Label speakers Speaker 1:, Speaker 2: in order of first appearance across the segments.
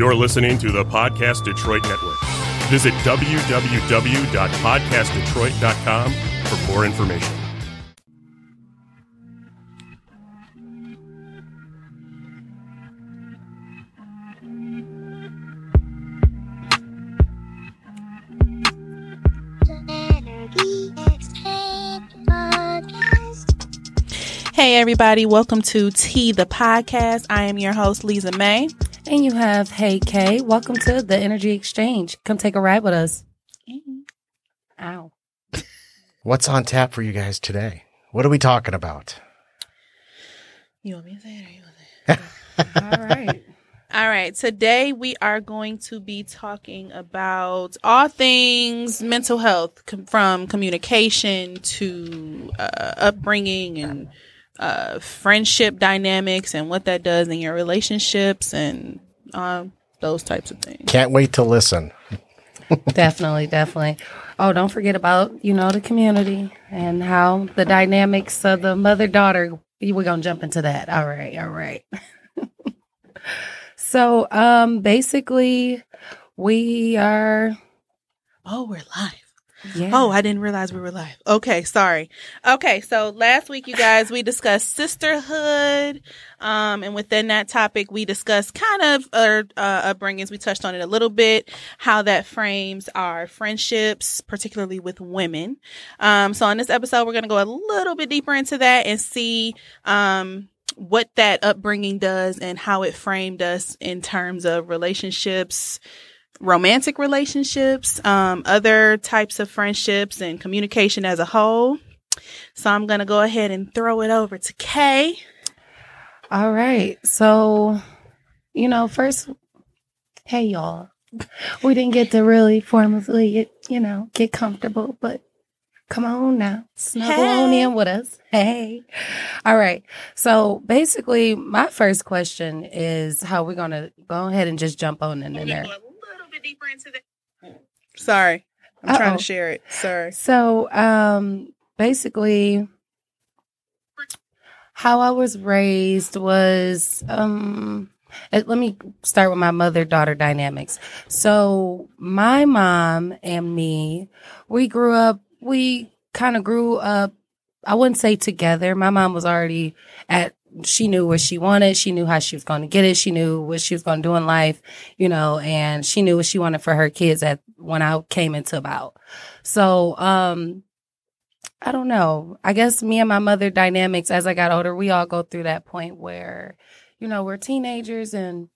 Speaker 1: You're listening to the Podcast Detroit Network. Visit www.podcastdetroit.com for more information.
Speaker 2: Hey, everybody, welcome to TEE the Podcast. I am your host, Lisa May.
Speaker 3: And you have Hey Kay. Welcome to the Energy Exchange. Come take a ride with us. Ow.
Speaker 4: What's on tap for you guys today? What are we talking about?
Speaker 2: You want me to say it or you want to say
Speaker 3: All right.
Speaker 2: All right, today we are going to be talking about all things mental health, com- from communication to uh, upbringing and uh, friendship dynamics and what that does in your relationships and um, those types of things.
Speaker 4: Can't wait to listen.
Speaker 3: definitely, definitely. Oh, don't forget about, you know, the community and how the dynamics of the mother daughter. We're going to jump into that. All right. All right. so, um, basically, we are.
Speaker 2: Oh, we're live.
Speaker 3: Yeah.
Speaker 2: Oh, I didn't realize we were live. Okay, sorry. Okay, so last week, you guys, we discussed sisterhood. Um, and within that topic, we discussed kind of our uh, upbringings. We touched on it a little bit, how that frames our friendships, particularly with women. Um, so on this episode, we're going to go a little bit deeper into that and see, um, what that upbringing does and how it framed us in terms of relationships, romantic relationships, um, other types of friendships, and communication as a whole. So I'm going to go ahead and throw it over to Kay.
Speaker 3: All right. So, you know, first, hey, y'all. We didn't get to really formally, get, you know, get comfortable, but come on now. Snuggle on in with us. Hey. All right. So basically, my first question is how we're going to go ahead and just jump on in
Speaker 2: We're
Speaker 3: there.
Speaker 2: Gonna go a little bit deeper into that. Sorry. I'm trying
Speaker 3: Uh-oh.
Speaker 2: to share it. Sorry.
Speaker 3: So, um, basically, how I was raised was, um, let me start with my mother daughter dynamics. So, my mom and me, we grew up, we kind of grew up, I wouldn't say together. My mom was already at, she knew what she wanted. She knew how she was going to get it. She knew what she was going to do in life, you know, and she knew what she wanted for her kids at when I came into about. So, um, I don't know. I guess me and my mother dynamics as I got older, we all go through that point where, you know, we're teenagers and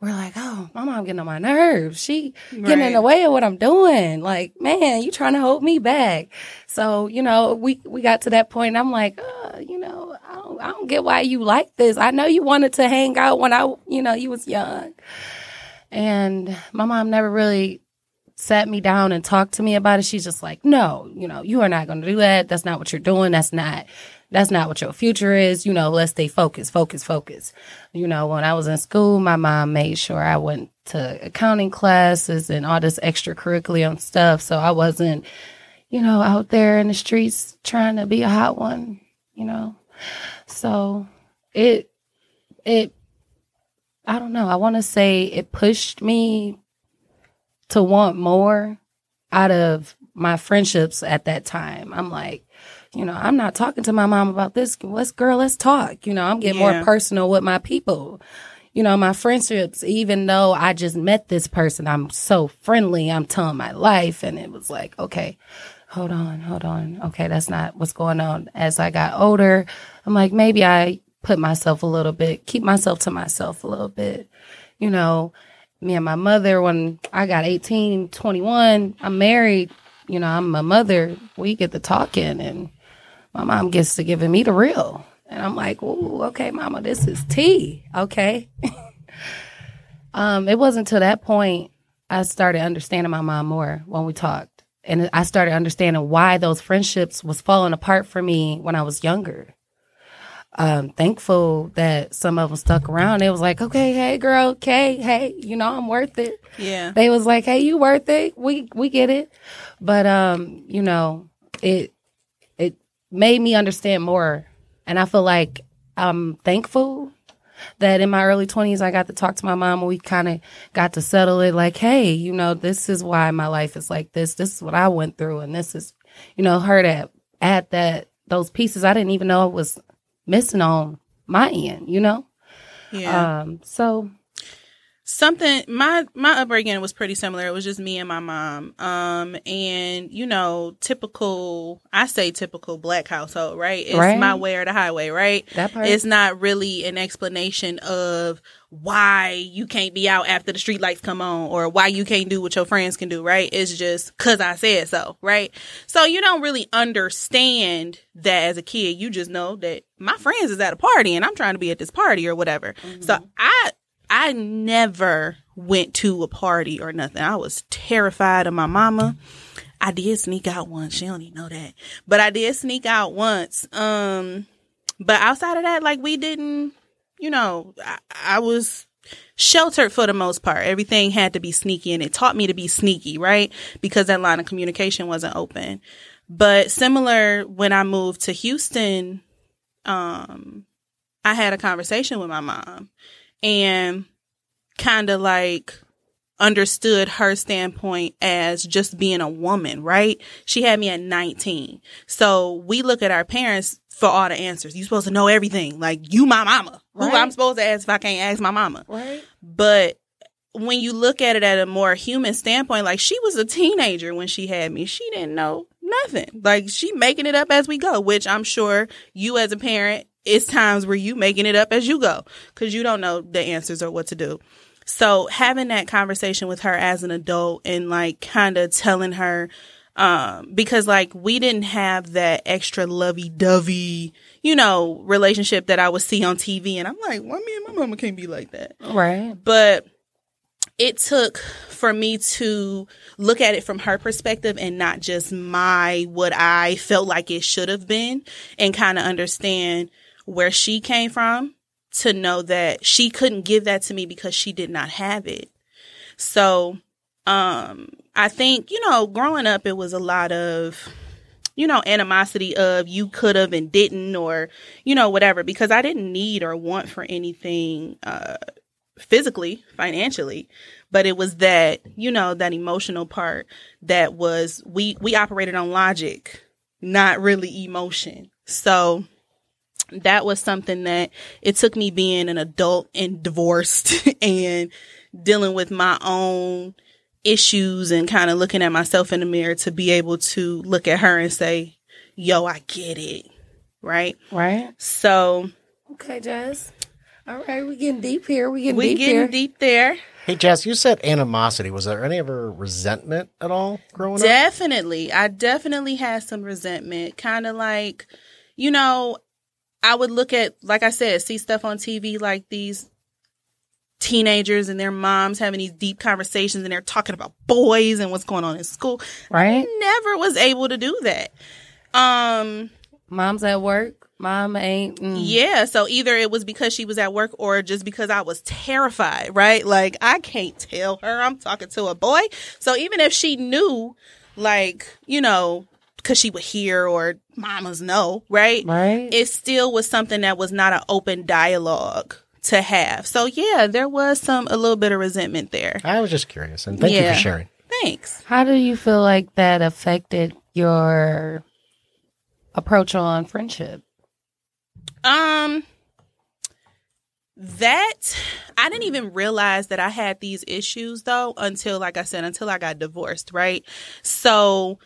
Speaker 3: we're like, oh, my mom getting on my nerves. She getting in the way of what I'm doing. Like, man, you trying to hold me back. So, you know, we, we got to that point and I'm like, uh, you know, I don't, get why you like this. I know you wanted to hang out when I, you know, you was young. And my mom never really sat me down and talked to me about it. She's just like, no, you know, you are not going to do that. That's not what you're doing. That's not, that's not what your future is. You know, let's stay focused, focus, focus. You know, when I was in school, my mom made sure I went to accounting classes and all this extracurricular stuff. So I wasn't, you know, out there in the streets trying to be a hot one, you know. So it, it, I don't know. I want to say it pushed me to want more out of my friendships at that time. I'm like, you know, I'm not talking to my mom about this. Let's girl, let's talk. You know, I'm getting
Speaker 2: Yeah.
Speaker 3: more personal with my people. You know, my friendships, even though I just met this person, I'm so friendly. I'm telling my life. And it was like, okay, hold on, hold on. Okay, that's not what's going on. As I got older, I'm like, maybe I put myself a little bit, keep myself to myself a little bit. You know, me and my mother, when I got 18, 21, I'm married. You know, I'm a mother. We get to talking and my mom gets to giving me the real. And I'm like, ooh, okay, mama, this is tea. Okay. um, it wasn't till that point I started understanding my mom more when we talked. And I started understanding why those friendships was falling apart for me when I was younger. Um, thankful that some of them stuck around. It was like, okay, hey girl, okay, hey, you know, I'm worth it.
Speaker 2: Yeah.
Speaker 3: They was like, hey, you worth it. We we get it. But um, you know, it it made me understand more. And I feel like I'm thankful that in my early 20s, I got to talk to my mom and we kind of got to settle it like, hey, you know, this is why my life is like this. This is what I went through. And this is, you know, her to add that, those pieces I didn't even know I was missing on my end, you know?
Speaker 2: Yeah.
Speaker 3: Um, so
Speaker 2: something my my upbringing was pretty similar. It was just me and my mom. Um and you know typical i say typical black household right? It's
Speaker 3: Right.
Speaker 2: my way or the highway right?
Speaker 3: That part.
Speaker 2: it's not really an explanation of why you can't be out after the street lights come on or why you can't do what your friends can do right? It's just cuz i said so right? So you don't really understand that as a kid. You just know that my friends is at a party and i'm trying to be at this party or whatever. So i I never went to a party or nothing. I was terrified of my mama. I did sneak out once. She don't even know that. But I did sneak out once. Um but outside of that, like we didn't, you know, I, I was sheltered for the most part. Everything had to be sneaky and it taught me to be sneaky, right? Because that line of communication wasn't open. But similar when I moved to Houston, um, I had a conversation with my mom and kind of like understood her standpoint as just being a woman, right? She had me at 19. So we look at our parents for all the answers. You're supposed to know everything. Like you my mama. Who I'm supposed to ask if I can't ask my mama.
Speaker 3: right.
Speaker 2: But when you look at it at a more human standpoint, like she was a teenager when she had me. She didn't know nothing. Like she making it up as we go, which I'm sure you as a parent, it's times where you making it up as you go because you don't know the answers or what to do. So having that conversation with her as an adult and like kind of telling her, um, because like we didn't have that extra lovey dovey, you know, relationship that I would see on TV. And I'm like, why me and my mama can't be like that?
Speaker 3: Right.
Speaker 2: but it took for me to look at it from her perspective and not just my what I felt like it should have been and kind of understand where she came from to know that she couldn't give that to me because she did not have it. So um I think, you know, growing up it was a lot of you know, animosity of you could have and didn't or, you know, whatever, because I didn't need or want for anything uh physically, financially, but it was that, you know, that emotional part that was we we operated on logic, not really emotion. So that was something that it took me being an adult and divorced and dealing with my own issues and kind of looking at myself in the mirror to be able to look at her and say, "Yo, I get it." Right?
Speaker 3: Right.
Speaker 2: So,
Speaker 3: Okay, Jazz. All right, we getting deep here. We getting
Speaker 2: we
Speaker 3: deep
Speaker 2: getting
Speaker 3: here.
Speaker 2: deep there.
Speaker 4: Hey, Jess, you said animosity. Was there any ever resentment at all growing up?
Speaker 2: Definitely. I definitely had some resentment. Kind of like, you know, I would look at, like I said, see stuff on TV like these teenagers and their moms having these deep conversations and they're talking about boys and what's going on in school.
Speaker 3: Right.
Speaker 2: Never was able to do that. Um,
Speaker 3: Mom's at work. Mom ain't. mm.
Speaker 2: yeah, so either it was because she was at work or just because I was terrified, right? Like I can't tell her I'm talking to a boy. So even if she knew, like, you know, because she would hear or mamas know, right?
Speaker 3: Right.
Speaker 2: It still was something that was not an open dialogue to have. So yeah, there was some a little bit of resentment there.
Speaker 4: I was just curious, and thank you
Speaker 2: Yeah.
Speaker 4: for sharing.
Speaker 2: Thanks.
Speaker 3: How do you feel like that affected your approach on friendship?
Speaker 2: Um that I didn't even realize that I had these issues though until like I said until I got divorced, right? So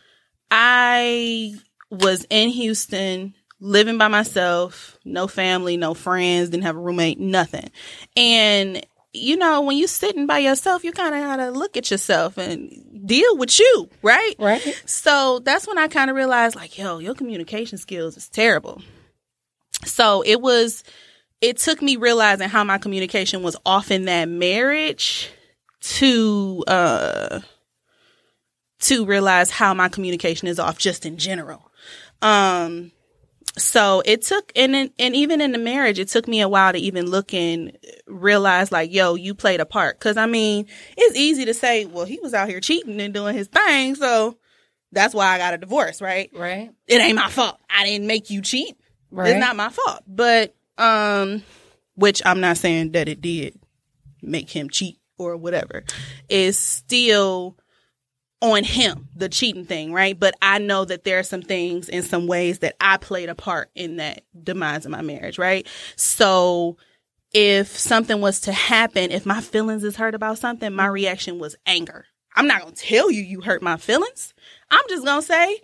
Speaker 2: I was in Houston living by myself, no family, no friends, didn't have a roommate, nothing. And you know, when you're sitting by yourself, you kind of got to look at yourself and deal with you, right?
Speaker 3: Right.
Speaker 2: So that's when I kind of realized, like, yo, your communication skills is terrible. So it was, it took me realizing how my communication was off in that marriage to, uh, to realize how my communication is off just in general. Um, so it took, and in, and even in the marriage, it took me a while to even look and realize, like, yo, you played a part. Cause I mean, it's easy to say, well, he was out here cheating and doing his thing, so that's why I got a divorce, right?
Speaker 3: Right.
Speaker 2: It ain't my fault. I didn't make you cheat.
Speaker 3: Right.
Speaker 2: It's not my fault. But um which I'm not saying that it did make him cheat or whatever, is still on him, the cheating thing, right? But I know that there are some things in some ways that I played a part in that demise of my marriage, right? So if something was to happen, if my feelings is hurt about something, my reaction was anger. I'm not to tell you you hurt my feelings. I'm just to say,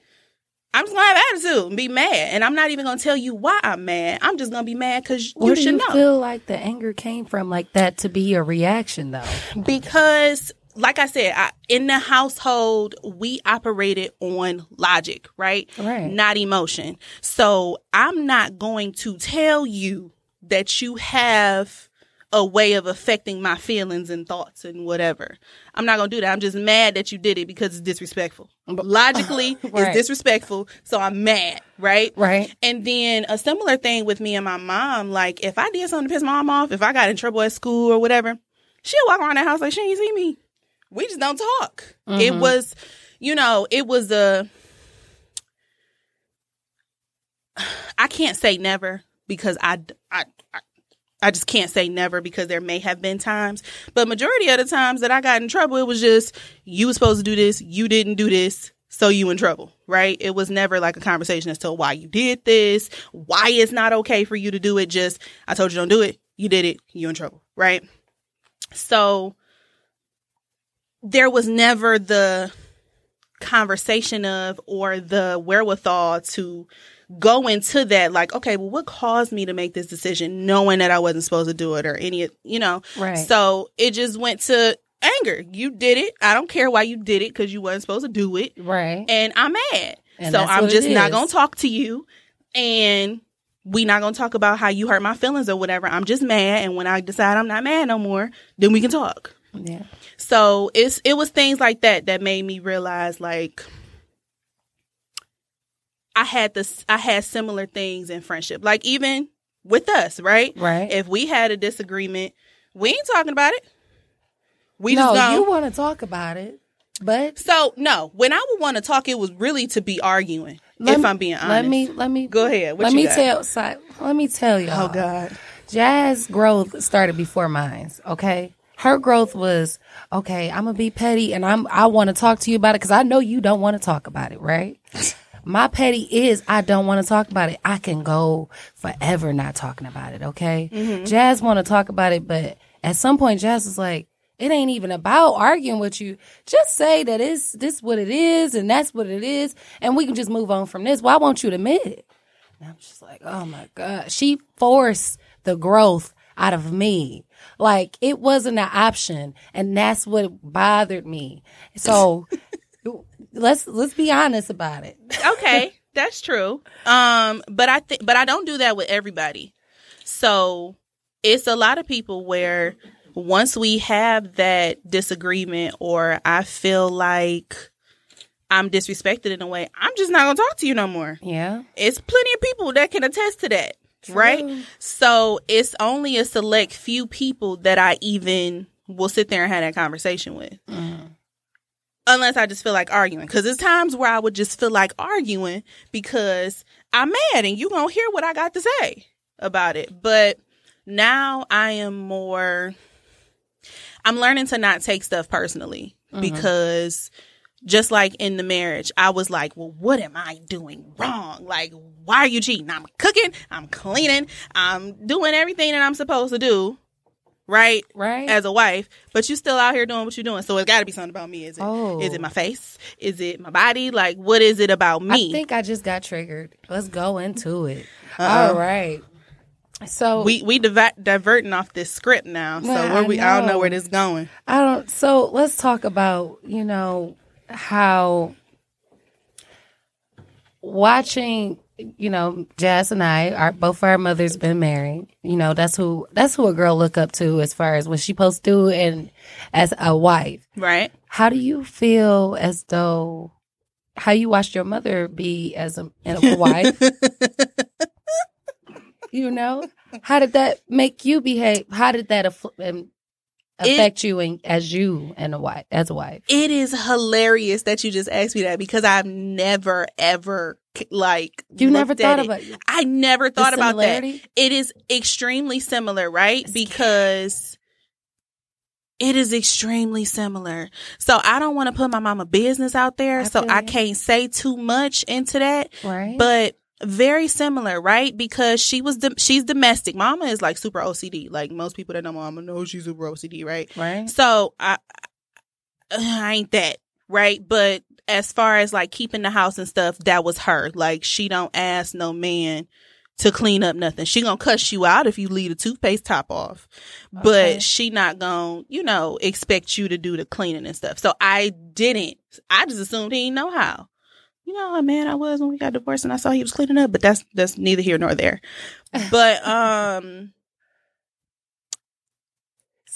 Speaker 2: I'm just gonna have attitude and be mad, and I'm not even gonna tell you why I'm mad. I'm just gonna be mad because you should
Speaker 3: you
Speaker 2: know.
Speaker 3: feel like the anger came from, like that, to be a reaction though?
Speaker 2: because like I said, I, in the household, we operated on logic, right?
Speaker 3: Right.
Speaker 2: Not emotion. So I'm not going to tell you that you have a way of affecting my feelings and thoughts and whatever. I'm not going to do that. I'm just mad that you did it because it's disrespectful. Logically,
Speaker 3: Right.
Speaker 2: it's disrespectful. So I'm mad, right?
Speaker 3: Right.
Speaker 2: And then a similar thing with me and my mom, like if I did something to piss my mom off, if I got in trouble at school or whatever, she'll walk around the house like she ain't see me. We just don't talk. It mm-hmm. was, you know, it was a. I can't say never because I, I, I, I just can't say never because there may have been times, but majority of the times that I got in trouble, it was just you was supposed to do this, you didn't do this, so you in trouble, right? It was never like a conversation as to why you did this, why it's not okay for you to do it. Just I told you don't do it, you did it, you in trouble, right? So there was never the conversation of or the wherewithal to go into that like okay well what caused me to make this decision knowing that i wasn't supposed to do it or any you know?
Speaker 3: Right.
Speaker 2: so it just went to anger. You did it. I don't care why you did it because you wasn't supposed to do it.
Speaker 3: Right.
Speaker 2: and i'm mad.
Speaker 3: And
Speaker 2: so i'm just not gonna talk to you. And we not gonna talk about how you hurt my feelings or whatever. I'm just mad. And when i decide i'm not mad no more then we can talk
Speaker 3: Yeah.
Speaker 2: so it's it was things like that that made me realize like I had this I had similar things in friendship. Like even with us, right?
Speaker 3: Right.
Speaker 2: If we had a disagreement, we ain't talking about it. We
Speaker 3: no,
Speaker 2: just gonna
Speaker 3: you want to talk about it, but
Speaker 2: So no, when I would want to talk, it was really to be arguing.
Speaker 3: let
Speaker 2: if
Speaker 3: me-
Speaker 2: I'm being honest.
Speaker 3: let me let me
Speaker 2: go ahead. What
Speaker 3: let me
Speaker 2: got?
Speaker 3: tell. Si- let me tell you.
Speaker 2: Oh God.
Speaker 3: Jazz growth started before mine's. Okay, her growth was okay. I'm gonna be petty, and I'm I want to talk to you about it because I know you don't want to talk about it, right? My petty is I don't want to talk about it. I can go forever not talking about it. Okay, mm-hmm. Jazz want to talk about it, but at some point, Jazz was like, "It ain't even about arguing with you. Just say that it's this what it is, and that's what it is, and we can just move on from this. Why won't you admit it?" And I'm just like, oh my God. She forced the growth out of me. Like it wasn't an option. And that's what bothered me. So let's let's be honest about it.
Speaker 2: okay, that's true. Um, but I think, but I don't do that with everybody. So it's a lot of people where once we have that disagreement, or I feel like I'm disrespected in a way, I'm just not gonna talk to you no more.
Speaker 3: Yeah.
Speaker 2: It's plenty of people that can attest to that, right? So it's only a select few people that I even will sit there and have that conversation with mm-hmm. unless I just feel like arguing. Because there's times where I would just feel like arguing because I'm mad and you gonna hear what I got to say about it. But now I am more. I'm learning to not take stuff personally mm-hmm. because just like in the marriage, I was like, well, what am I doing wrong? Like, why are you cheating? I'm cooking, I'm cleaning, I'm doing everything that I'm supposed to do, right?
Speaker 3: Right.
Speaker 2: As a wife, but you still out here doing what you're doing. So it's got to be something about me. Is it?
Speaker 3: Oh.
Speaker 2: Is it oh. my face? Is it my body? Like, what is it about me?
Speaker 3: I think I just got triggered. Let's go into it. Uh-uh. All right. So
Speaker 2: we we divi- diverting off this script now. So where
Speaker 3: I
Speaker 2: we, I don't know
Speaker 3: know.
Speaker 2: where this going.
Speaker 3: I don't. So let's talk about you know how watching. You know, Jazz and I are both our mothers been married. You know, that's who that's who a girl look up to as far as what she supposed to do and as a wife.
Speaker 2: Right.
Speaker 3: How do you feel as though how you watched your mother be as a, a wife? you know, how did that make you behave? How did that aff- affect you in, as you and a wife as a wife?
Speaker 2: It is hilarious that you just asked me that because I've never ever like
Speaker 3: You never thought about it.
Speaker 2: I never thought about that. It is extremely similar, right? Because it is extremely similar. So I don't want to put my mama business out there,
Speaker 3: I
Speaker 2: so I can't say too much into that.
Speaker 3: Right.
Speaker 2: But very similar, right? Because she was dom- she's domestic. Mama is like super OCD. Like most people that know mama know she's super OCD, right?
Speaker 3: right.
Speaker 2: So I, I ain't that right, but as far as like keeping the house and stuff, that was her. Like she don't ask no man to clean up nothing. She gonna cuss you out if you leave the toothpaste top off,
Speaker 3: Okay.
Speaker 2: but she not gonna you know expect you to do the cleaning and stuff. So I didn't. I just assumed he didn't know how. You know how mad I was when we got divorced and I saw he was cleaning up, but that's that's neither here nor there. But um.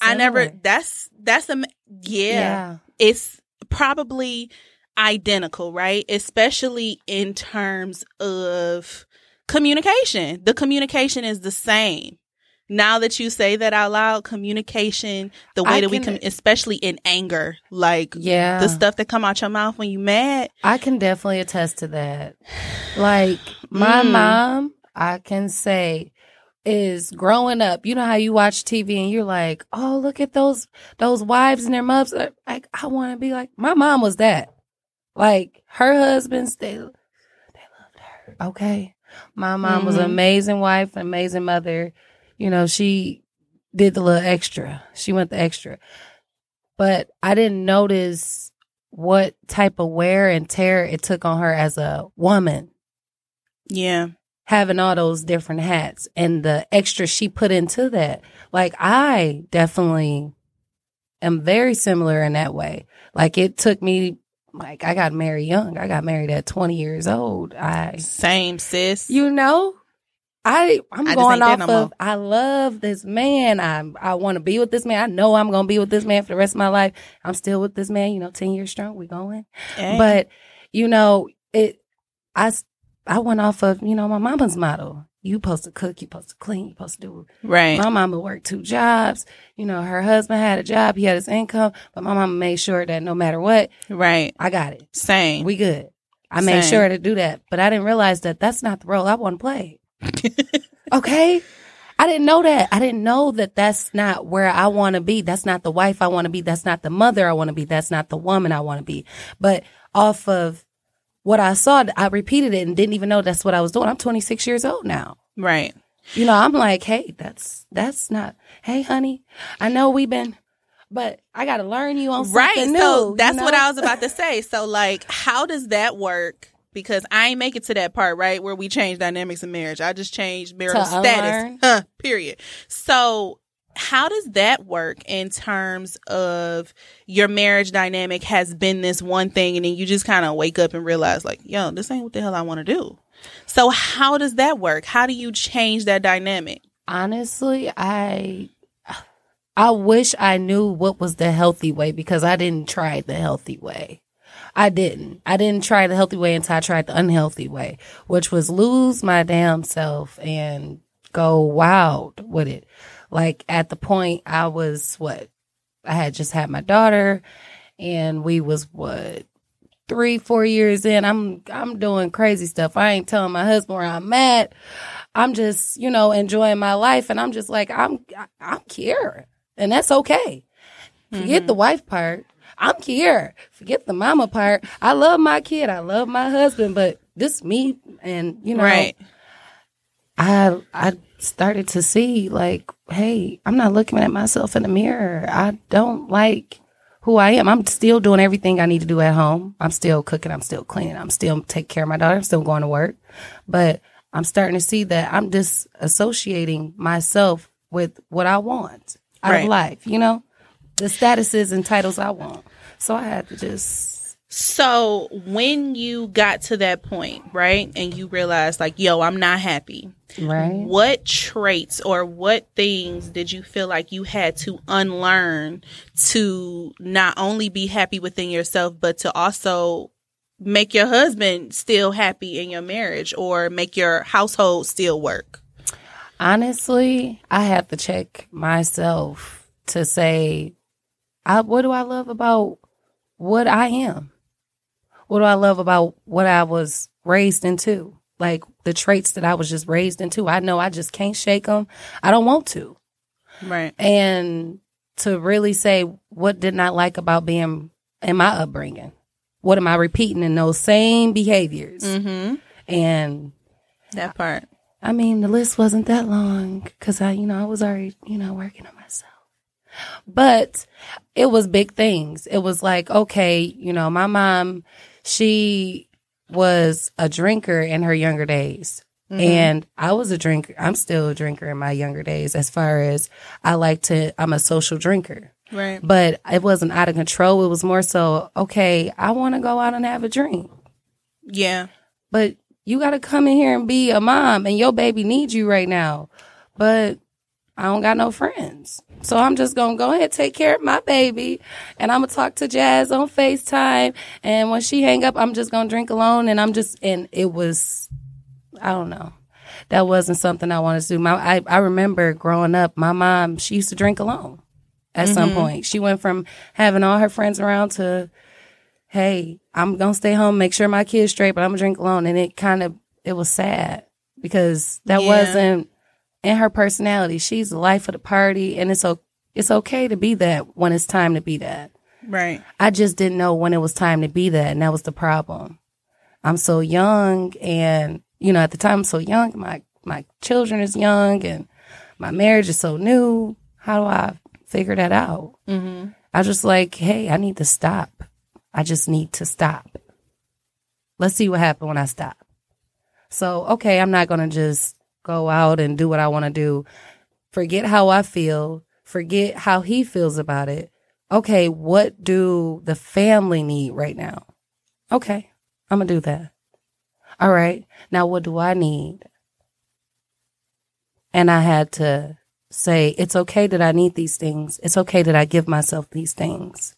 Speaker 2: I never. That's that's a yeah,
Speaker 3: yeah.
Speaker 2: It's probably identical, right? Especially in terms of communication. The communication is the same. Now that you say that out loud, communication, the way
Speaker 3: I
Speaker 2: that we
Speaker 3: can-
Speaker 2: can, especially in anger, like
Speaker 3: Yeah.
Speaker 2: the stuff that come out your mouth when you mad.
Speaker 3: I can definitely attest to that. Like my
Speaker 2: Mm.
Speaker 3: mom, I can say is growing up. You know how you watch TV and you're like, "Oh, look at those those wives and their mothers." Like I want to be like my mom was that. Like her husbands, they they loved her. Okay, my mom was an
Speaker 2: Mhm.
Speaker 3: amazing wife, amazing mother. You know, she did the little extra. She went the extra, but I didn't notice what type of wear and tear it took on her as a woman
Speaker 2: Yeah.
Speaker 3: having all those different hats and the extra she put into that. Like I definitely am very similar in that way. Like it took me like I got married young. I got married at 20 years old. I
Speaker 2: Same sis.
Speaker 3: you know, I I'm
Speaker 2: I
Speaker 3: going off
Speaker 2: no
Speaker 3: of I love this man. I I want to be with this man. I know I'm going to be with this man for the rest of my life. I'm still with this man, you know, 10 years strong. We going.
Speaker 2: Hey.
Speaker 3: But you know, it I I went off of, you know, my mama's model. You supposed to cook, you supposed to clean, you supposed to do
Speaker 2: right.
Speaker 3: my mama worked two jobs. You know, her husband had a job, he had his income, but my mama made sure that no matter what,
Speaker 2: right.
Speaker 3: I got it.
Speaker 2: Same.
Speaker 3: We good. I made sure to do that, but I didn't realize that that's not the role I want to play. okay? I didn't know that. I didn't know that that's not where I want to be. That's not the wife I want to be. That's not the mother I want to be. That's not the woman I want to be. But off of what I saw, I repeated it and didn't even know that's what I was doing. I'm 26 years old now.
Speaker 2: right.
Speaker 3: You know, I'm like, hey, that's that's not. Hey, honey, I know we've been, but I got to learn you on something
Speaker 2: Right.
Speaker 3: new.
Speaker 2: so
Speaker 3: you
Speaker 2: that's what? I was about to say. So like, how does that work? Because I ain't make it to that part, right? Where we change dynamics in marriage. I just changed marital
Speaker 3: To
Speaker 2: status. Huh, period. So how does that work in terms of your marriage dynamic has been this one thing and then you just kind of wake up and realize like, yo, this ain't what the hell I want to do. So how does that work? How do you change that dynamic?
Speaker 3: honestly i i wish i knew what was the healthy way because i didn't try the healthy way i didn't. I didn't try the healthy way until i tried the unhealthy way which was lose my damn self and go wild with it. Like at the point i was what i had just had my daughter and we was what three four years in. I'm i'm doing crazy stuff. I ain't telling my husband where i'm at. I'm just you know enjoying my life and i'm just like i'm i'm here and that's okay. Forget mm-hmm. the wife part i'm here forget the mama part i love my kid i love my husband but this me and you know
Speaker 2: Right.
Speaker 3: I I started to see like, hey, I'm not looking at myself in the mirror. I don't like who I am. I'm still doing everything I need to do at home. I'm still cooking. I'm still cleaning. I'm still taking care of my daughter. I'm still going to work. But I'm starting to see that I'm just associating myself with what I want out
Speaker 2: Right.
Speaker 3: of life, you know? The statuses and titles I want. So I had to just
Speaker 2: So when you got to that point, right, and you realized like, yo, I'm not happy.
Speaker 3: right.
Speaker 2: What traits or what things did you feel like you had to unlearn to not only be happy within yourself, but to also make your husband still happy in your marriage or make your household still work?
Speaker 3: Honestly, I have to check myself to say, I, what do I love about what I am? What do I love about what I was raised into. Like the traits that I was just raised into. I know I just can't shake them. I don't want to.
Speaker 2: Right.
Speaker 3: And to really say what did not like about being in my upbringing. What am I repeating in those same behaviors?
Speaker 2: Mm-hmm.
Speaker 3: And
Speaker 2: That part.
Speaker 3: I mean, the list wasn't that long because I, you know, I was already, you know, working on. But it was big things. It was like, okay, you know, my mom, she was a drinker in her younger days. Mm-hmm. And I was a drinker. I'm still a drinker in my younger days as far as I like to, I'm a social drinker.
Speaker 2: Right.
Speaker 3: But it wasn't out of control. It was more so, okay, I want to go out and have a drink
Speaker 2: Yeah.
Speaker 3: but you got to come in here and be a mom and your baby needs you right now but i don't got no friends so i'm just gonna go ahead and take care of my baby and i'm gonna talk to jazz on facetime and when she hang up i'm just gonna drink alone and i'm just and it was i don't know that wasn't something i wanted to do my i, I remember growing up my mom she used to drink alone at some mm-hmm. point she went from having all her friends around to hey, I'm gonna stay home, make sure my kids straight, but I'm gonna drink alone. And it kind of it was sad because that
Speaker 2: Yeah.
Speaker 3: wasn't in her personality. She's the life of the party, and it's o- it's okay to be that when it's time to be that.
Speaker 2: Right.
Speaker 3: I just didn't know when it was time to be that, and that was the problem. I'm so young, and you know, at the time I'm so young, my my children is young, and my marriage is so new. How do I figure that out?
Speaker 2: Mm-hmm.
Speaker 3: I just like, hey, I need to stop. I just need to stop. Let's see what happens when I stop. So, okay, I'm not going to just go out and do what I want to do. Forget how I feel. Forget how he feels about it. Okay, what do the family need right now? Okay, I'm going to do that. All right, now what do I need? And I had to say, it's okay that I need these things. It's okay that I give myself these things.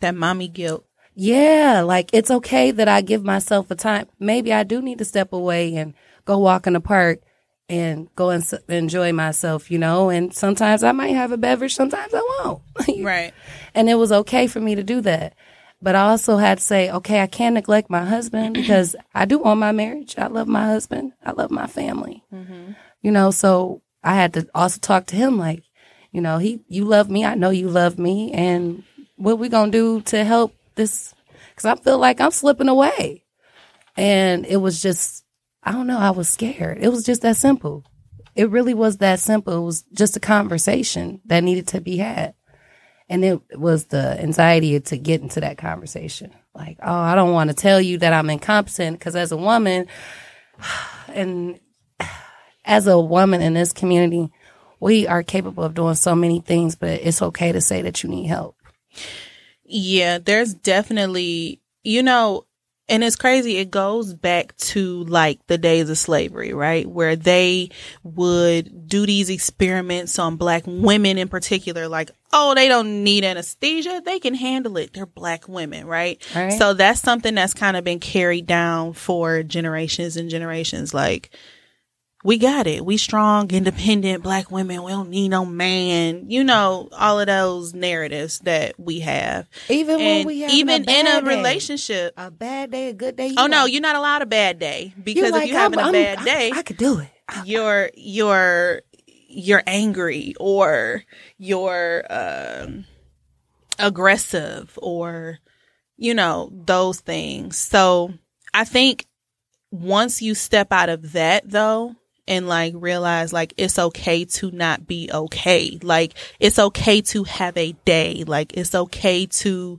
Speaker 2: That mommy guilt.
Speaker 3: Yeah, like it's okay that I give myself a time. Maybe I do need to step away and go walk in the park and go and enjoy myself, you know. And sometimes I might have a beverage, sometimes I won't.
Speaker 2: Right.
Speaker 3: and it was okay for me to do that. But I also had to say, okay, I can't neglect my husband because I do want my marriage. I love my husband. I love my family. Mm-hmm. You know, so I had to also talk to him like, you know, he, you love me. I know you love me. And what we gonna do to help this? Cause I feel like I'm slipping away. And it was just, I don't know. I was scared. It was just that simple. It really was that simple. It was just a conversation that needed to be had. And it was the anxiety to get into that conversation. Like, oh, I don't want to tell you that I'm incompetent because as a woman, and as a woman in this community, we are capable of doing so many things, but it's okay to say that you need help.
Speaker 2: Yeah, there's definitely, you know, and it's crazy. It goes back to like the days of slavery, right? Where they would do these experiments on black women in particular, like, oh, they don't need anesthesia. They can handle it. They're black women, right?
Speaker 3: Right.
Speaker 2: So that's something that's kind of been carried down for generations and generations. Like, we got it. We strong, independent black women. We don't need no man. You know, all of those narratives that we have.
Speaker 3: Even when we have
Speaker 2: even in a
Speaker 3: day,
Speaker 2: relationship.
Speaker 3: a bad day, a good day. you
Speaker 2: Oh no, you're not allowed a bad day because
Speaker 3: like,
Speaker 2: if you're having
Speaker 3: I'm-
Speaker 2: a
Speaker 3: I'm-
Speaker 2: bad day,
Speaker 3: I, I could do it.
Speaker 2: you're you're you're angry or you're um aggressive or you know those things so i think once you step out of that though and like realize like it's okay to not be okay like it's okay to have a day like it's okay to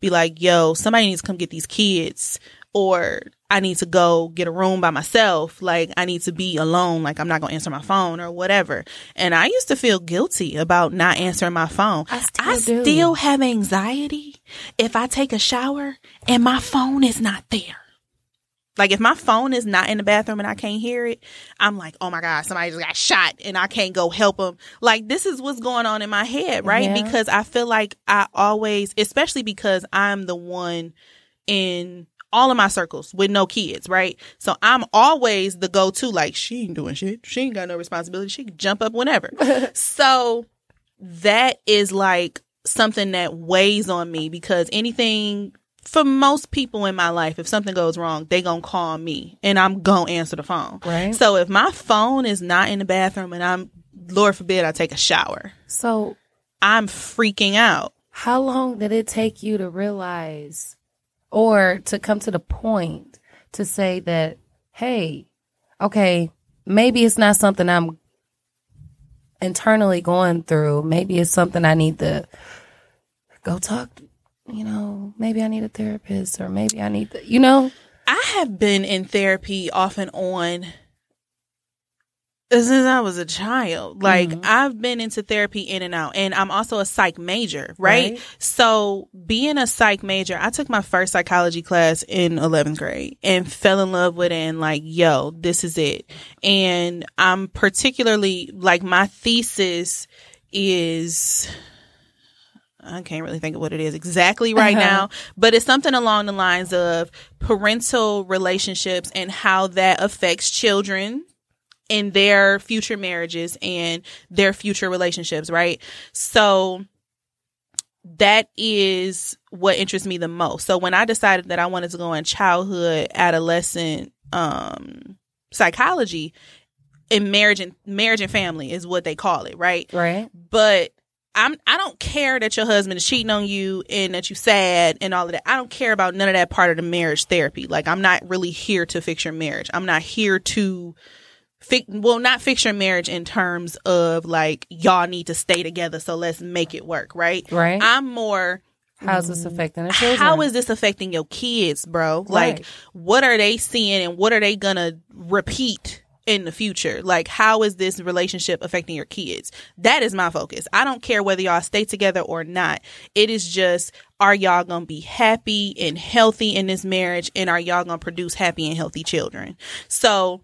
Speaker 2: be like yo somebody needs to come get these kids or I need to go get a room by myself. Like I need to be alone. Like I'm not going to answer my phone or whatever. And I used to feel guilty about not answering my phone.
Speaker 3: I still do.
Speaker 2: still have anxiety if I take a shower and my phone is not there. Like if my phone is not in the bathroom and I can't hear it, I'm like, oh my God, somebody just got shot and I can't go help them. Like this is what's going on in my head, right?
Speaker 3: Yeah.
Speaker 2: Because I feel like I always, especially because I'm the one in all of my circles with no kids, right? So I'm always the go to, like, she ain't doing shit. She ain't got no responsibility. She can jump up whenever. so that is like something that weighs on me because anything for most people in my life, if something goes wrong, they gonna call me and I'm gonna answer the phone.
Speaker 3: Right.
Speaker 2: So if my phone is not in the bathroom and I'm, Lord forbid, I take a shower,
Speaker 3: So,
Speaker 2: I'm freaking out.
Speaker 3: how long did it take you to realize or to come to the point to say that, hey, okay, maybe it's not something I'm internally going through. Maybe it's something I need to go talk, you know, maybe I need a therapist or maybe I need to, you know?
Speaker 2: I have been in therapy off and on since I was a child. Like
Speaker 3: Mhm.
Speaker 2: I've been into therapy in and out, and I'm also a psych major, right?
Speaker 3: Right.
Speaker 2: So being a psych major, I took my first psychology class in 11th grade and fell in love with it and like, yo, this is it. And I'm particularly like my thesis is I can't really think of what it is exactly right
Speaker 3: Uh-huh.
Speaker 2: now, but it's something along the lines of parental relationships and how that affects children in their future marriages and their future relationships, right? So that is what interests me the most. So when I decided that I wanted to go in childhood, adolescent, um, psychology, in marriage and marriage and family is what they call it, right?
Speaker 3: Right.
Speaker 2: but I'm I don't care that your husband is cheating on you and that you sad and all of that. I don't care about none of that part of the marriage therapy. Like I'm not really here to fix your marriage. I'm not here to fix well not fix your marriage in terms of like y'all need to stay together so let's make it work, right?
Speaker 3: Right.
Speaker 2: I'm more
Speaker 3: How's this affecting the children?
Speaker 2: how is this affecting your kids, bro? Like, what are they seeing and what are they gonna repeat in the future? Like, how is this relationship affecting your kids? That is my focus. I don't care whether y'all stay together or not. It is just, are y'all gonna be happy and healthy in this marriage and are y'all gonna produce happy and healthy children? So,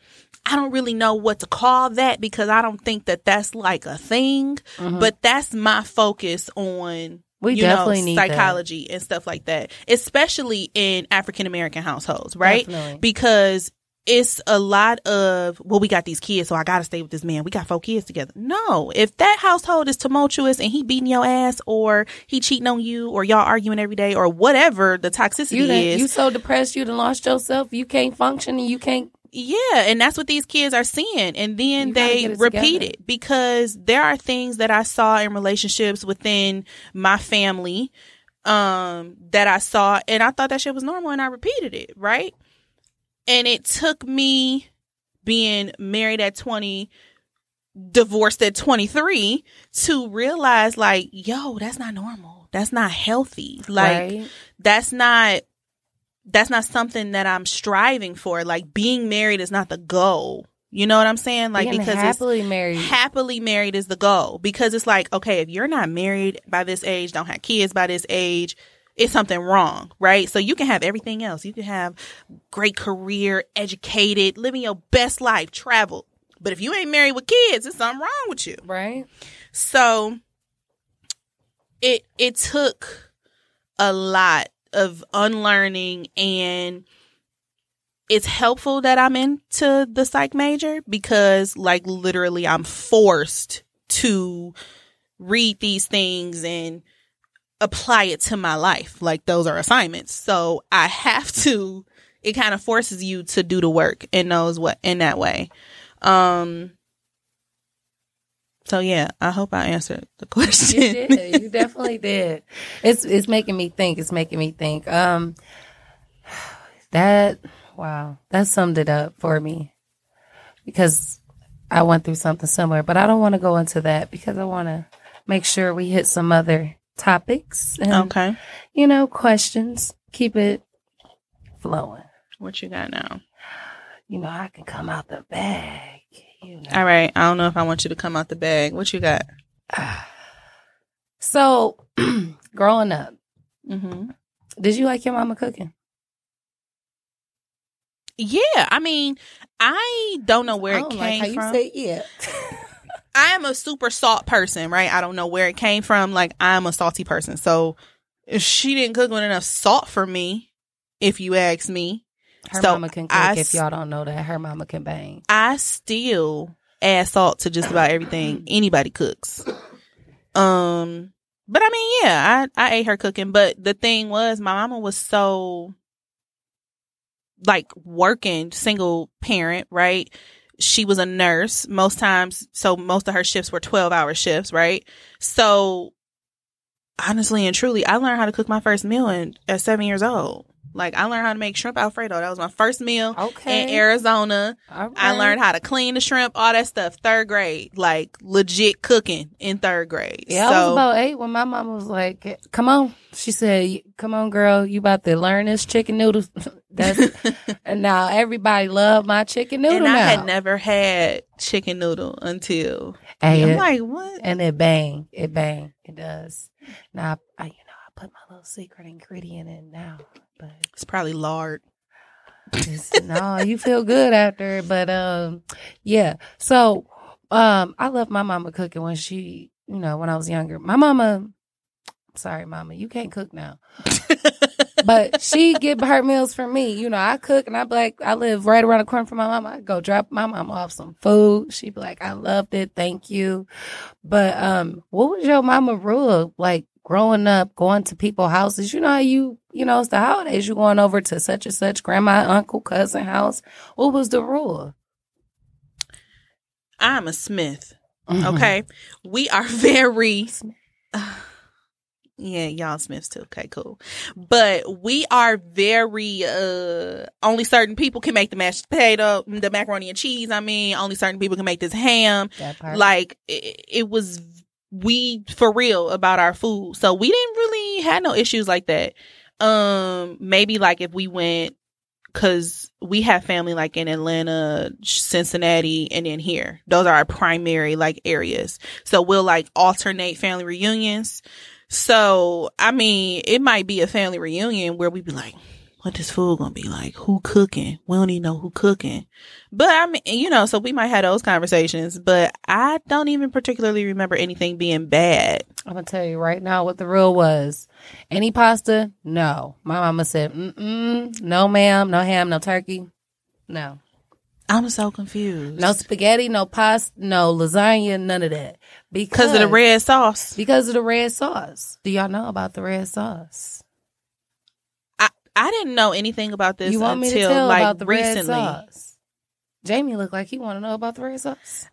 Speaker 2: I don't really know what to call that because I don't think that that's like a thing, but that's my focus on
Speaker 3: Mm-hmm. We
Speaker 2: you
Speaker 3: definitely
Speaker 2: know,
Speaker 3: need that.
Speaker 2: psychology and stuff like that, especially in African American households, right?
Speaker 3: Definitely.
Speaker 2: Because it's a lot of, well, we got these kids, so I got to stay with this man. We got four kids together. No, if that household is tumultuous and he beating your ass or he cheating on you or y'all arguing every day or whatever the toxicity
Speaker 3: You, done,
Speaker 2: is,
Speaker 3: you so depressed you done lost yourself. You can't function and you can't.
Speaker 2: yeah, and that's what these kids are seeing. And then
Speaker 3: You
Speaker 2: they
Speaker 3: it
Speaker 2: repeat
Speaker 3: together.
Speaker 2: it because there are things that I saw in relationships within my family um that I saw and I thought that shit was normal and I repeated it, right? And it took me being married at 20 divorced at 23 to realize like yo that's not normal that's not healthy like
Speaker 3: right?
Speaker 2: that's not that's not something that I'm striving for. Like being married is not the goal. You know what I'm saying? Like
Speaker 3: Being
Speaker 2: because
Speaker 3: happily married.
Speaker 2: happily married is the goal. Because it's like, okay, if you're not married by this age, don't have kids by this age, it's something wrong, right? So you can have everything else. You can have great career, educated, living your best life, travel. But if you ain't married with kids, it's something wrong with you.
Speaker 3: right?
Speaker 2: So it it took a lot of unlearning and it's helpful that I'm into the psych major because like literally I'm forced to read these things and apply it to my life. Like those are assignments. So I have to it kind of forces you to do the work in those what in that way. Um so yeah, I hope I answered the question.
Speaker 3: You did. You definitely did. It's it's making me think. It's making me think. Um, that wow, that summed it up for me because I went through something similar, but I don't want to go into that because I want to make sure we hit some other topics and
Speaker 2: okay.
Speaker 3: you know questions. Keep it flowing.
Speaker 2: What you got now?
Speaker 3: You know, I can come out the bag. You know.
Speaker 2: All right. I don't know if I want you to come out the bag. What you got?
Speaker 3: So, growing up,
Speaker 2: Mm-hmm.
Speaker 3: did you like your mama cooking?
Speaker 2: Yeah. I mean, I don't know where
Speaker 3: I
Speaker 2: it came
Speaker 3: like
Speaker 2: from.
Speaker 3: you say yeah.
Speaker 2: I am a super salt person, right? I don't know where it came from. Like, I'm a salty person. So, if she didn't cook with enough salt for me, if you ask me,
Speaker 3: Her
Speaker 2: So,
Speaker 3: mama can cook.
Speaker 2: I
Speaker 3: if y'all don't know that, her mama can bang.
Speaker 2: I still add salt to just about everything anybody cooks. Um, But I mean, yeah, I, I ate her cooking. But the thing was, my mama was so like working, single parent, right? She was a nurse most times. So most of her shifts were 12 hour shifts, right? So honestly and truly, I learned how to cook my first meal in, at seven years old. Like I learned how to make shrimp alfredo. That was my first meal
Speaker 3: Okay.
Speaker 2: in Arizona. I learned how to clean the shrimp, all that stuff. Third grade, like legit cooking in third grade.
Speaker 3: Yeah, I was
Speaker 2: so
Speaker 3: about eight when my mom was like, "Come on," she said, "Come on, girl, you about to learn this chicken noodles." That's and now everybody love my chicken noodle
Speaker 2: and I
Speaker 3: now.
Speaker 2: had never had chicken noodle until
Speaker 3: Hey,
Speaker 2: I'm
Speaker 3: it-
Speaker 2: like, what?
Speaker 3: and it bang, it bang, it does. Now, I, you know, I put my little secret ingredient in now, but
Speaker 2: It's probably lard.
Speaker 3: it's, no, you feel good after. it, But um, yeah. So um, I love my mama cooking when she, you know, when I was younger. My mama, sorry, mama, you can't cook now. but she get her meals for me. You know, I cook and I be like, I live right around the corner from my mama. I go drop my mama off some food. She be like, I loved it, thank you. But um, what was your mama rule like growing up, going to people's houses? You know how you, you know, it's the holidays. You going over to such and such grandma, uncle, cousin house. What was the rule?
Speaker 2: I'm a Smith. Okay. we are very yeah, y'all Smiths too. Okay, cool. But we are very uh only certain people can make the mashed potato, the macaroni and cheese. I mean, only certain people can make this ham. Like it, it was we for real about our food. So we didn't really had no issues like that. Um maybe like if we went cuz we have family like in Atlanta, Cincinnati and then here. Those are our primary like areas. So we'll like alternate family reunions. So, I mean, it might be a family reunion where we'd be like, what this food gonna be like? Who cooking? We don't even know who cooking. But I mean, you know, so we might have those conversations, but I don't even particularly remember anything being bad.
Speaker 3: I'm gonna tell you right now what the rule was. Any pasta? No. My mama said, Mm-mm, no ma'am, no ham, no turkey. No.
Speaker 2: I'm so confused.
Speaker 3: No spaghetti, no pasta, no lasagna, none of that. Because
Speaker 2: because of the red sauce.
Speaker 3: Because of the red sauce. Do y'all know about the red sauce?
Speaker 2: I, I didn't know anything about this
Speaker 3: you want me to
Speaker 2: until
Speaker 3: tell
Speaker 2: like
Speaker 3: about the
Speaker 2: recently.
Speaker 3: red sauce? Jamie looked like he want to know about the red sauce.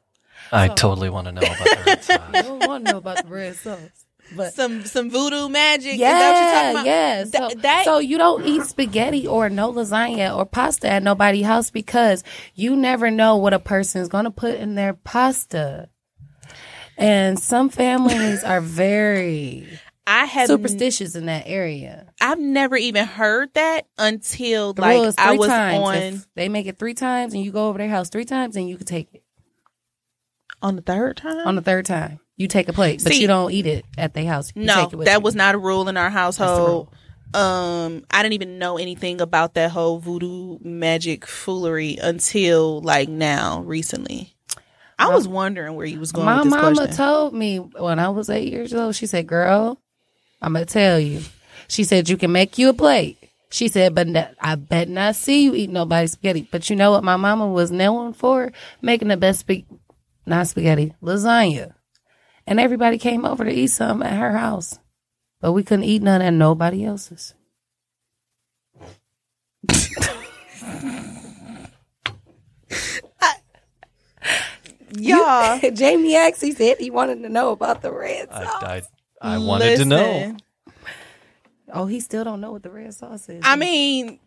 Speaker 5: I
Speaker 3: So-
Speaker 5: totally want to know about the red
Speaker 3: You
Speaker 5: sauce.
Speaker 3: don't want to know about the red sauce. But
Speaker 2: Some some voodoo magic.
Speaker 3: yeah,
Speaker 2: Is that what you're talking about?
Speaker 3: yeah.
Speaker 2: Th-
Speaker 3: So,
Speaker 2: that
Speaker 3: so you don't eat spaghetti or no lasagna or pasta at nobody's house because you never know what a person is going to put in their pasta. And some families are very
Speaker 2: I have
Speaker 3: superstitious in that area.
Speaker 2: I've never even heard that until
Speaker 3: The
Speaker 2: like I was
Speaker 3: times.
Speaker 2: on
Speaker 3: If they make it three times and you go over their house three times and you can take it.
Speaker 2: on the third time.
Speaker 3: On the third time, you take a plate, but
Speaker 2: See-
Speaker 3: you don't eat it at their house. You
Speaker 2: no,
Speaker 3: take it with
Speaker 2: that
Speaker 3: you.
Speaker 2: was not a rule in our
Speaker 3: the
Speaker 2: household. Um, I didn't even know anything about that whole voodoo magic foolery until like now, recently. I was wondering where you was going
Speaker 3: My
Speaker 2: with this
Speaker 3: mama
Speaker 2: question.
Speaker 3: told me when I was eight years old. She said, "Girl, I'm gonna tell you." She said, "You can make you a plate." She said, "But I bet not see you eat nobody's spaghetti." But you know what? My mama was known for making the best sp- not spaghetti lasagna, and everybody came over to eat some at her house, but we couldn't eat none at nobody else's.
Speaker 2: Y'all,
Speaker 3: Jamie actually said he wanted to know about the red sauce.
Speaker 5: I, I wanted to know.
Speaker 2: listen,
Speaker 3: oh, he still don't know what the red sauce is.
Speaker 2: I mean,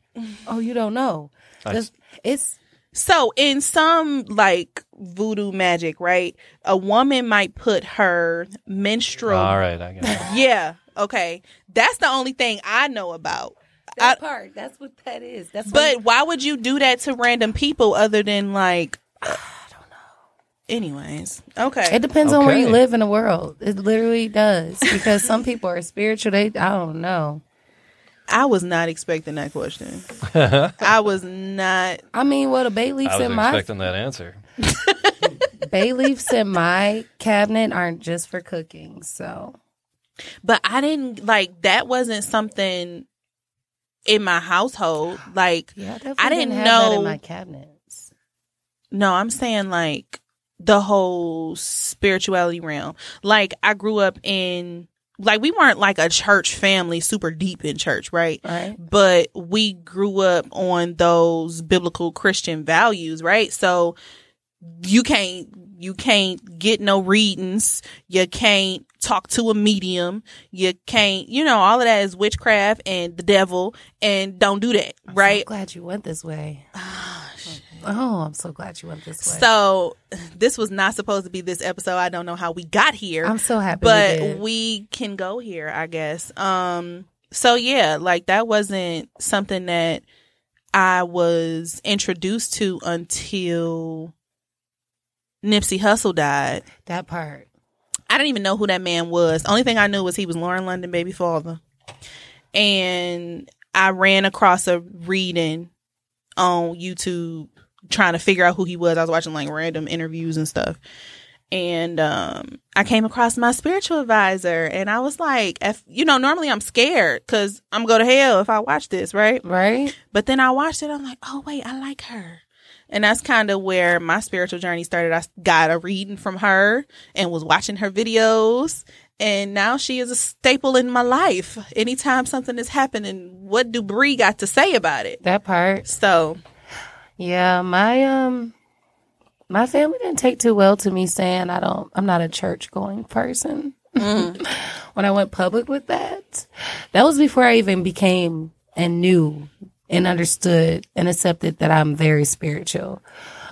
Speaker 3: oh, you don't know.
Speaker 5: I-
Speaker 3: It's, it's
Speaker 2: So in some like voodoo magic, right? A woman might put her menstrual
Speaker 5: All right, I got it.
Speaker 2: Yeah, okay. That's the only thing I know about.
Speaker 3: that part. That's what that is. That's
Speaker 2: But why would you do that to random people other than like I don't know. Anyways, okay.
Speaker 3: it depends on where you live in the world. It literally does because some people are spiritual. They I don't know.
Speaker 2: I was not expecting that question. I was not
Speaker 3: I mean, what a bay leaves
Speaker 5: I was
Speaker 3: in my
Speaker 5: expecting that answer.
Speaker 3: bay leaves in my cabinet aren't just for cooking. So
Speaker 2: but I didn't like that wasn't something in my household. Like
Speaker 3: yeah, I,
Speaker 2: I didn't
Speaker 3: have that in
Speaker 2: know-
Speaker 3: my cabinets.
Speaker 2: No, I'm saying like the whole spirituality realm. Like I grew up in like we weren't like a church family super deep in church, right?
Speaker 3: Right.
Speaker 2: But we grew up on those biblical Christian values, right? So you can't you can't get no readings, you can't talk to a medium, you can't, you know, all of that is witchcraft and the devil and don't do that,
Speaker 3: I'm
Speaker 2: right?
Speaker 3: so glad you went this way. Oh, I'm so glad you went this way.
Speaker 2: So this was not supposed to be this episode. I don't know how we got here.
Speaker 3: I'm so happy. we
Speaker 2: but
Speaker 3: did.
Speaker 2: we can go here, I guess. Um so yeah, like that wasn't something that I was introduced to until Nipsey Hussle died.
Speaker 3: that part.
Speaker 2: I didn't even know who that man was. Only thing I knew was he was Lauren London baby father. And I ran across a reading on YouTube trying to figure out who he was. I was watching like random interviews and stuff. And um I came across my spiritual advisor and I was like, if, you know, normally I'm scared cuz I'm going to hell if I watch this, right?
Speaker 3: Right?
Speaker 2: But then I watched it. I'm like, oh wait, I like her. And that's kind of where my spiritual journey started. I got a reading from her and was watching her videos. And now she is a staple in my life. Anytime something is happening, what do Bree got to say about it?
Speaker 3: That part.
Speaker 2: So,
Speaker 3: Yeah, my um my family didn't take too well to me saying I don't I'm not a church going person. when I went public with that. That was before I even became and knew and understood and accepted that I'm very spiritual.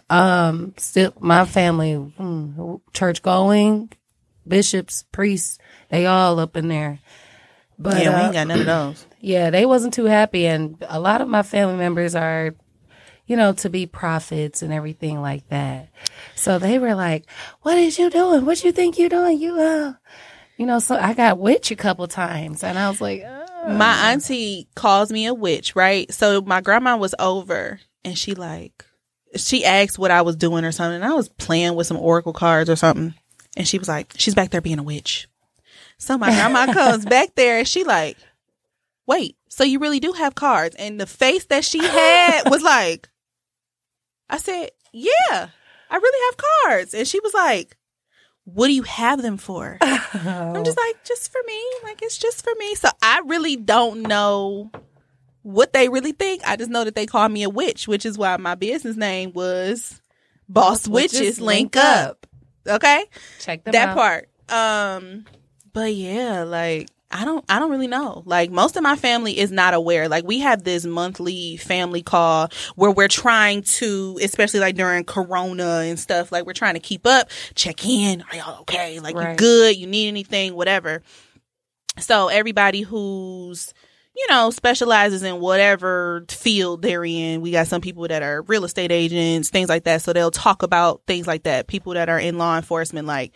Speaker 3: Um still my family mm, church going, bishops, priests, they all up in there. But
Speaker 2: yeah, we
Speaker 3: uh,
Speaker 2: ain't got none of those.
Speaker 3: yeah, they wasn't too happy, and a lot of my family members are, you know, to be prophets and everything like that. So they were like, "What is you doing? What you think you doing? You uh." You know, so I got witch a couple times, and I was like, uh.
Speaker 2: My auntie calls me a witch, right? So my grandma was over and she like she asked what I was doing or something. And I was playing with some oracle cards or something. And she was like, She's back there being a witch. So my grandma comes back there and she like, Wait, so you really do have cards? And the face that she had was like I said, Yeah, I really have cards. And she was like, What do you have them for? I'm just like, just for me. Like, it's just for me. So I really don't know what they really think. I just know that they call me a witch, which is why my business name was Boss, Witches, Link Up. Okay?
Speaker 3: check them
Speaker 2: that
Speaker 3: out.
Speaker 2: part. Um, but yeah, like, I don't, I don't really know. Like most of my family is not aware. Like we have this monthly family call where we're trying to, especially like during Corona and stuff, like we're trying to keep up, check in. Are y'all okay? Like you good? You need anything? Whatever. So everybody who's you know specializes in whatever field they're in, we got some people that are real estate agents, things like that. So they'll talk about things like that. People that are in law enforcement, like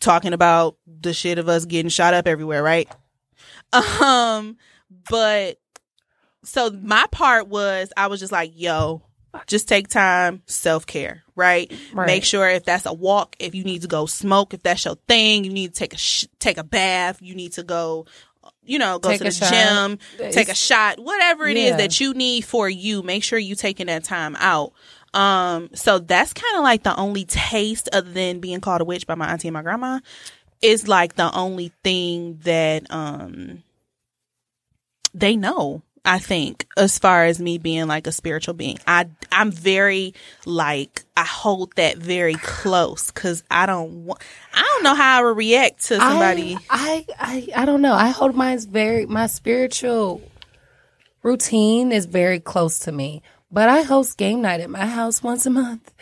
Speaker 2: talking about the shit of us getting shot up everywhere, right? Um, but so my part was I was just like, yo, just take time, self care, right?
Speaker 3: Right.
Speaker 2: Make sure if that's a walk, if you need to go smoke, if that's your thing, you need to take a sh- take a bath, you need to go, you know, go
Speaker 3: Take
Speaker 2: to the gym,
Speaker 3: It's-
Speaker 2: take a shot, whatever it is
Speaker 3: Yeah.
Speaker 2: that you need for you. Make sure you taking that time out. Um, so that's kind of like the only taste other than being called a witch by my auntie and my grandma is like the only thing that um they know i think as far as me being like a spiritual being i i'm very like i hold that very close because i don't want i don't know how i would react to somebody
Speaker 3: I, I, I, I don't know. I hold mine's very, my spiritual routine is very close to me. But I host game night at my house once a month.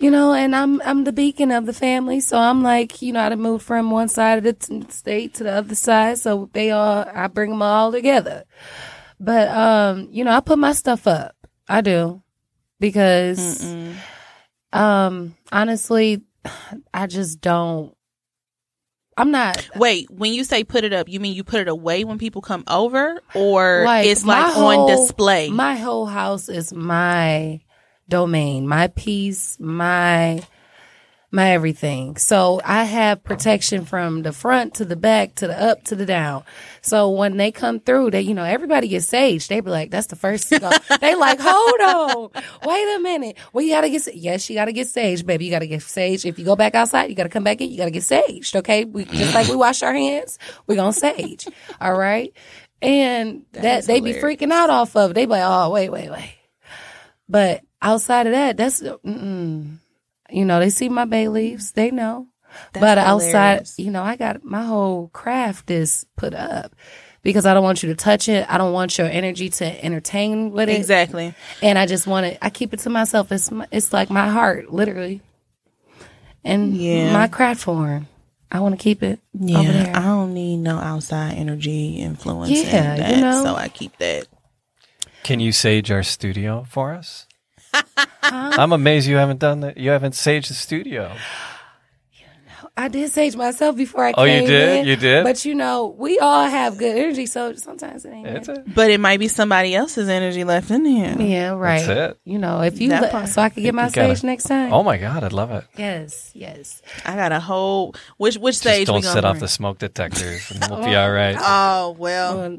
Speaker 3: You know, and I'm I'm the beacon of the family, so I'm like, you know, I moved from one side of the t- state to the other side, so they all I bring them all together. But um, you know, I put my stuff up. I do because um, honestly, I just don't. I'm not
Speaker 2: wait when you say put it up you mean you put it away when people come over or like,
Speaker 3: it's
Speaker 2: like
Speaker 3: whole-
Speaker 2: on display
Speaker 3: My whole house is my domain, my piece, my my everything. So I have protection from the front to the back to the up to the down. So when they come through, they you know everybody gets sage. They be like, "That's the first go." they like, "Hold on, wait a minute. Well, you gotta get sa- yes, you gotta get sage, baby. You gotta get sage. If you go back outside, you gotta come back in. You gotta get saged. Okay, we just like we wash our hands, we gonna sage. All right." And that they be freaking out off of. it. They be like, "Oh, wait, wait, wait." But outside of that, that's mm-mm. you know they see my bay leaves, they know.
Speaker 2: That's
Speaker 3: but outside, you know, I got my whole craft is put up because I don't want you to touch it. I don't want your energy to entertain with it,
Speaker 2: Exactly.
Speaker 3: and I just want it. I keep it to myself. It's my, it's like my heart, literally, and
Speaker 2: Yeah.
Speaker 3: my craft form. I want to keep it over
Speaker 2: Yeah,
Speaker 3: there.
Speaker 2: I don't need no outside energy influence.
Speaker 3: Yeah,
Speaker 2: in
Speaker 3: you
Speaker 2: that,
Speaker 3: know.
Speaker 2: so I keep that.
Speaker 5: Can you sage our studio for us? I'm amazed you haven't done that. You haven't saged the studio.
Speaker 3: You know, I did sage myself before I
Speaker 5: Oh, you
Speaker 3: came
Speaker 5: did?
Speaker 3: in,
Speaker 5: You did?
Speaker 3: But you know, we all have good energy, so sometimes it ain't.
Speaker 5: That's
Speaker 3: right.
Speaker 5: it.
Speaker 2: But it might be somebody else's energy left in here.
Speaker 3: Yeah, right.
Speaker 5: That's it.
Speaker 3: You know, if you
Speaker 2: That part.
Speaker 3: so I could get my
Speaker 5: You gotta-
Speaker 3: sage next time.
Speaker 5: Oh my god, I'd love it.
Speaker 3: Yes, yes.
Speaker 2: I got a whole which which
Speaker 5: Just
Speaker 2: stage we
Speaker 5: don't
Speaker 2: gonna
Speaker 5: set off
Speaker 2: bring?
Speaker 5: the smoke detectors, and we'll be all right.
Speaker 2: Oh well,
Speaker 3: Well,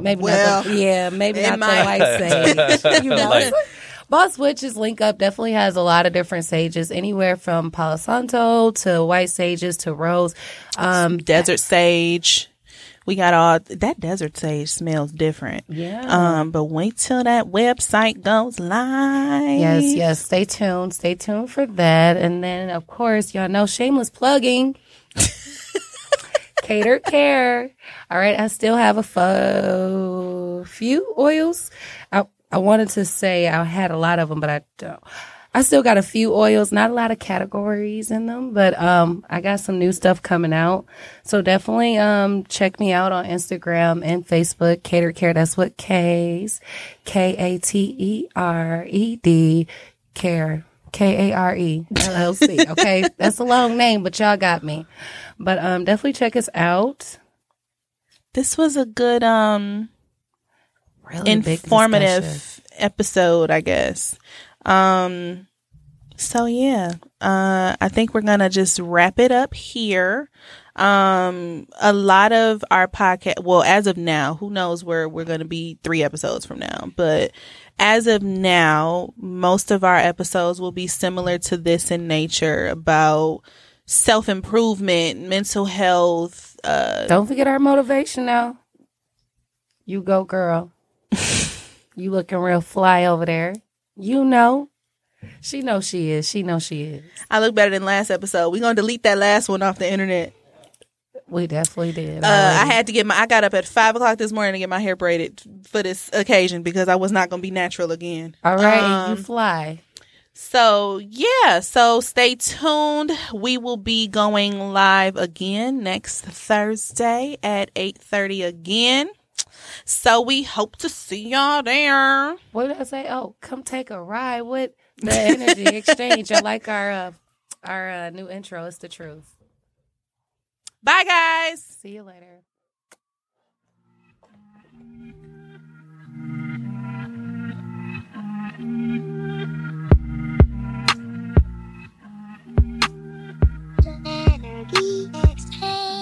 Speaker 3: maybe
Speaker 2: Well,
Speaker 3: not. The, yeah, maybe
Speaker 2: it
Speaker 3: not
Speaker 2: might.
Speaker 3: the white sage. you know,
Speaker 5: Like-
Speaker 3: Boss Witches link up definitely has a lot of different sages, anywhere from Palo Santo to white sages to rose. Um,
Speaker 2: desert sage. We got all that desert sage smells different.
Speaker 3: yeah.
Speaker 2: Um, but wait till that website goes live.
Speaker 3: Yes, yes. Stay tuned. Stay tuned for that. And then, of course, y'all know shameless plugging. Katered Kare. All right. I still have a fo- few oils. I, I wanted to say I had a lot of them, but I don't. I still got a few oils, not a lot of categories in them, but um, I got some new stuff coming out. So definitely um, check me out on Instagram and Facebook. Katered Kare. That's what K's K A T E R E D Care K A R E L L C. Okay, that's a long name, but y'all got me. But um, definitely check us out.
Speaker 2: This was a good um
Speaker 3: Really big
Speaker 2: informative episode, I guess. Um so yeah, uh I think we're going to just wrap it up here. Um a lot of our podcast well as of now, who knows where we're going to be 3 episodes from now, but as of now, most of our episodes will be similar to this in nature about self-improvement, mental health, uh
Speaker 3: Don't forget our motivation now. You go, girl. you looking real fly over there. You know. She knows she is. She knows she is.
Speaker 2: I look better than last episode. We're gonna delete that last one off the internet.
Speaker 3: We definitely did.
Speaker 2: Uh, I had to get my. I got up at five o'clock this morning to get my hair braided for this occasion because I was not gonna be natural again.
Speaker 3: All right,
Speaker 2: Um,
Speaker 3: you fly.
Speaker 2: So yeah, so stay tuned. We will be going live again next Thursday at eight thirty again. So we hope to see y'all there.
Speaker 3: What did I say? Oh, come take a ride with the energy exchange. I like our uh, our uh, new intro. It's the truth.
Speaker 2: Bye, guys.
Speaker 3: See you later. The energy exchange.